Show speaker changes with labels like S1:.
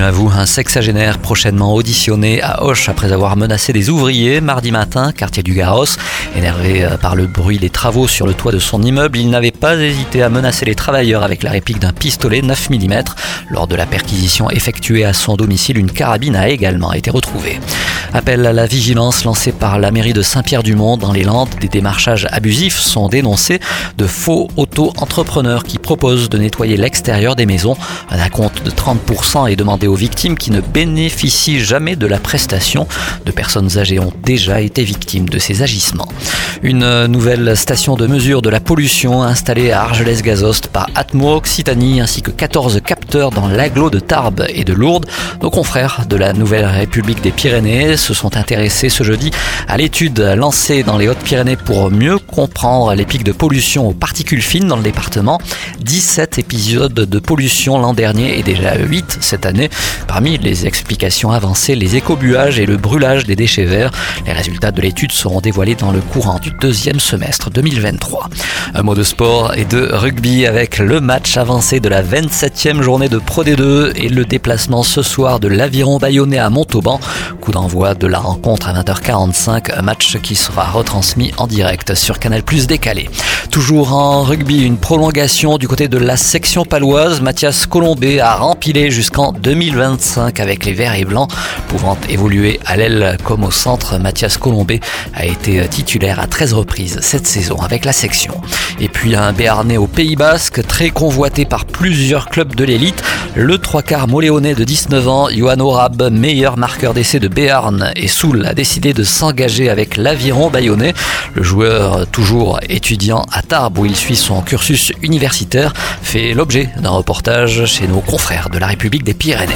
S1: À vous. Un sexagénaire prochainement auditionné à Hoche après avoir menacé des ouvriers mardi matin, quartier du Garros. Énervé euh, par le bruit des travaux sur le toit de son immeuble, il n'avait pas hésité à menacer les travailleurs avec la réplique d'un pistolet 9 mm. Lors de la perquisition effectuée à son domicile, une carabine a également été retrouvée. Appel à la vigilance lancé par la mairie de Saint-Pierre-du-Mont dans les Landes. Des démarchages abusifs sont dénoncés de faux auto-entrepreneurs qui proposent de nettoyer l'extérieur des maisons. Un acompte de 30% est demandé aux victimes qui ne bénéficient jamais de la prestation. De personnes âgées ont déjà été victimes de ces agissements. Une nouvelle station de mesure de la pollution installée à Argelès-Gazost par Atmo Occitanie ainsi que 14 capteurs dans l'agglo de Tarbes et de Lourdes. Nos confrères de la Nouvelle République des Pyrénées se sont intéressés ce jeudi à l'étude lancée dans les Hautes-Pyrénées pour mieux comprendre les pics de pollution aux particules fines dans le département. 17 épisodes de pollution l'an dernier et déjà 8 cette année. Parmi les explications avancées, les écobuages et le brûlage des déchets verts. Les résultats de l'étude seront dévoilés dans le courant du deuxième semestre 2023. Un mot de sport et de rugby avec le match avancé de la 27e journée de Pro D2 et le déplacement ce soir de l'Aviron Bayonnais à Montauban. Coup d'envoi de la rencontre à 20h45, un match qui sera retransmis en direct sur Canal Plus décalé. Toujours en rugby, une prolongation du côté de la section paloise. Mathias Colombé a rempilé jusqu'en 2025 avec les verts et blancs, pouvant évoluer à l'aile comme au centre. Mathias Colombé a été titulaire à 13 reprises cette saison avec la section. Et puis un Béarnais au Pays Basque, très convoité par plusieurs clubs de l'élite. Le trois quarts moléonais de 19 ans, Johan Orab, meilleur marqueur d'essai de Béarn et Soul a décidé de s'engager avec l'Aviron bayonnais. Le joueur, toujours étudiant à Tarbes où il suit son cursus universitaire, fait l'objet d'un reportage chez nos confrères de la République des Pyrénées.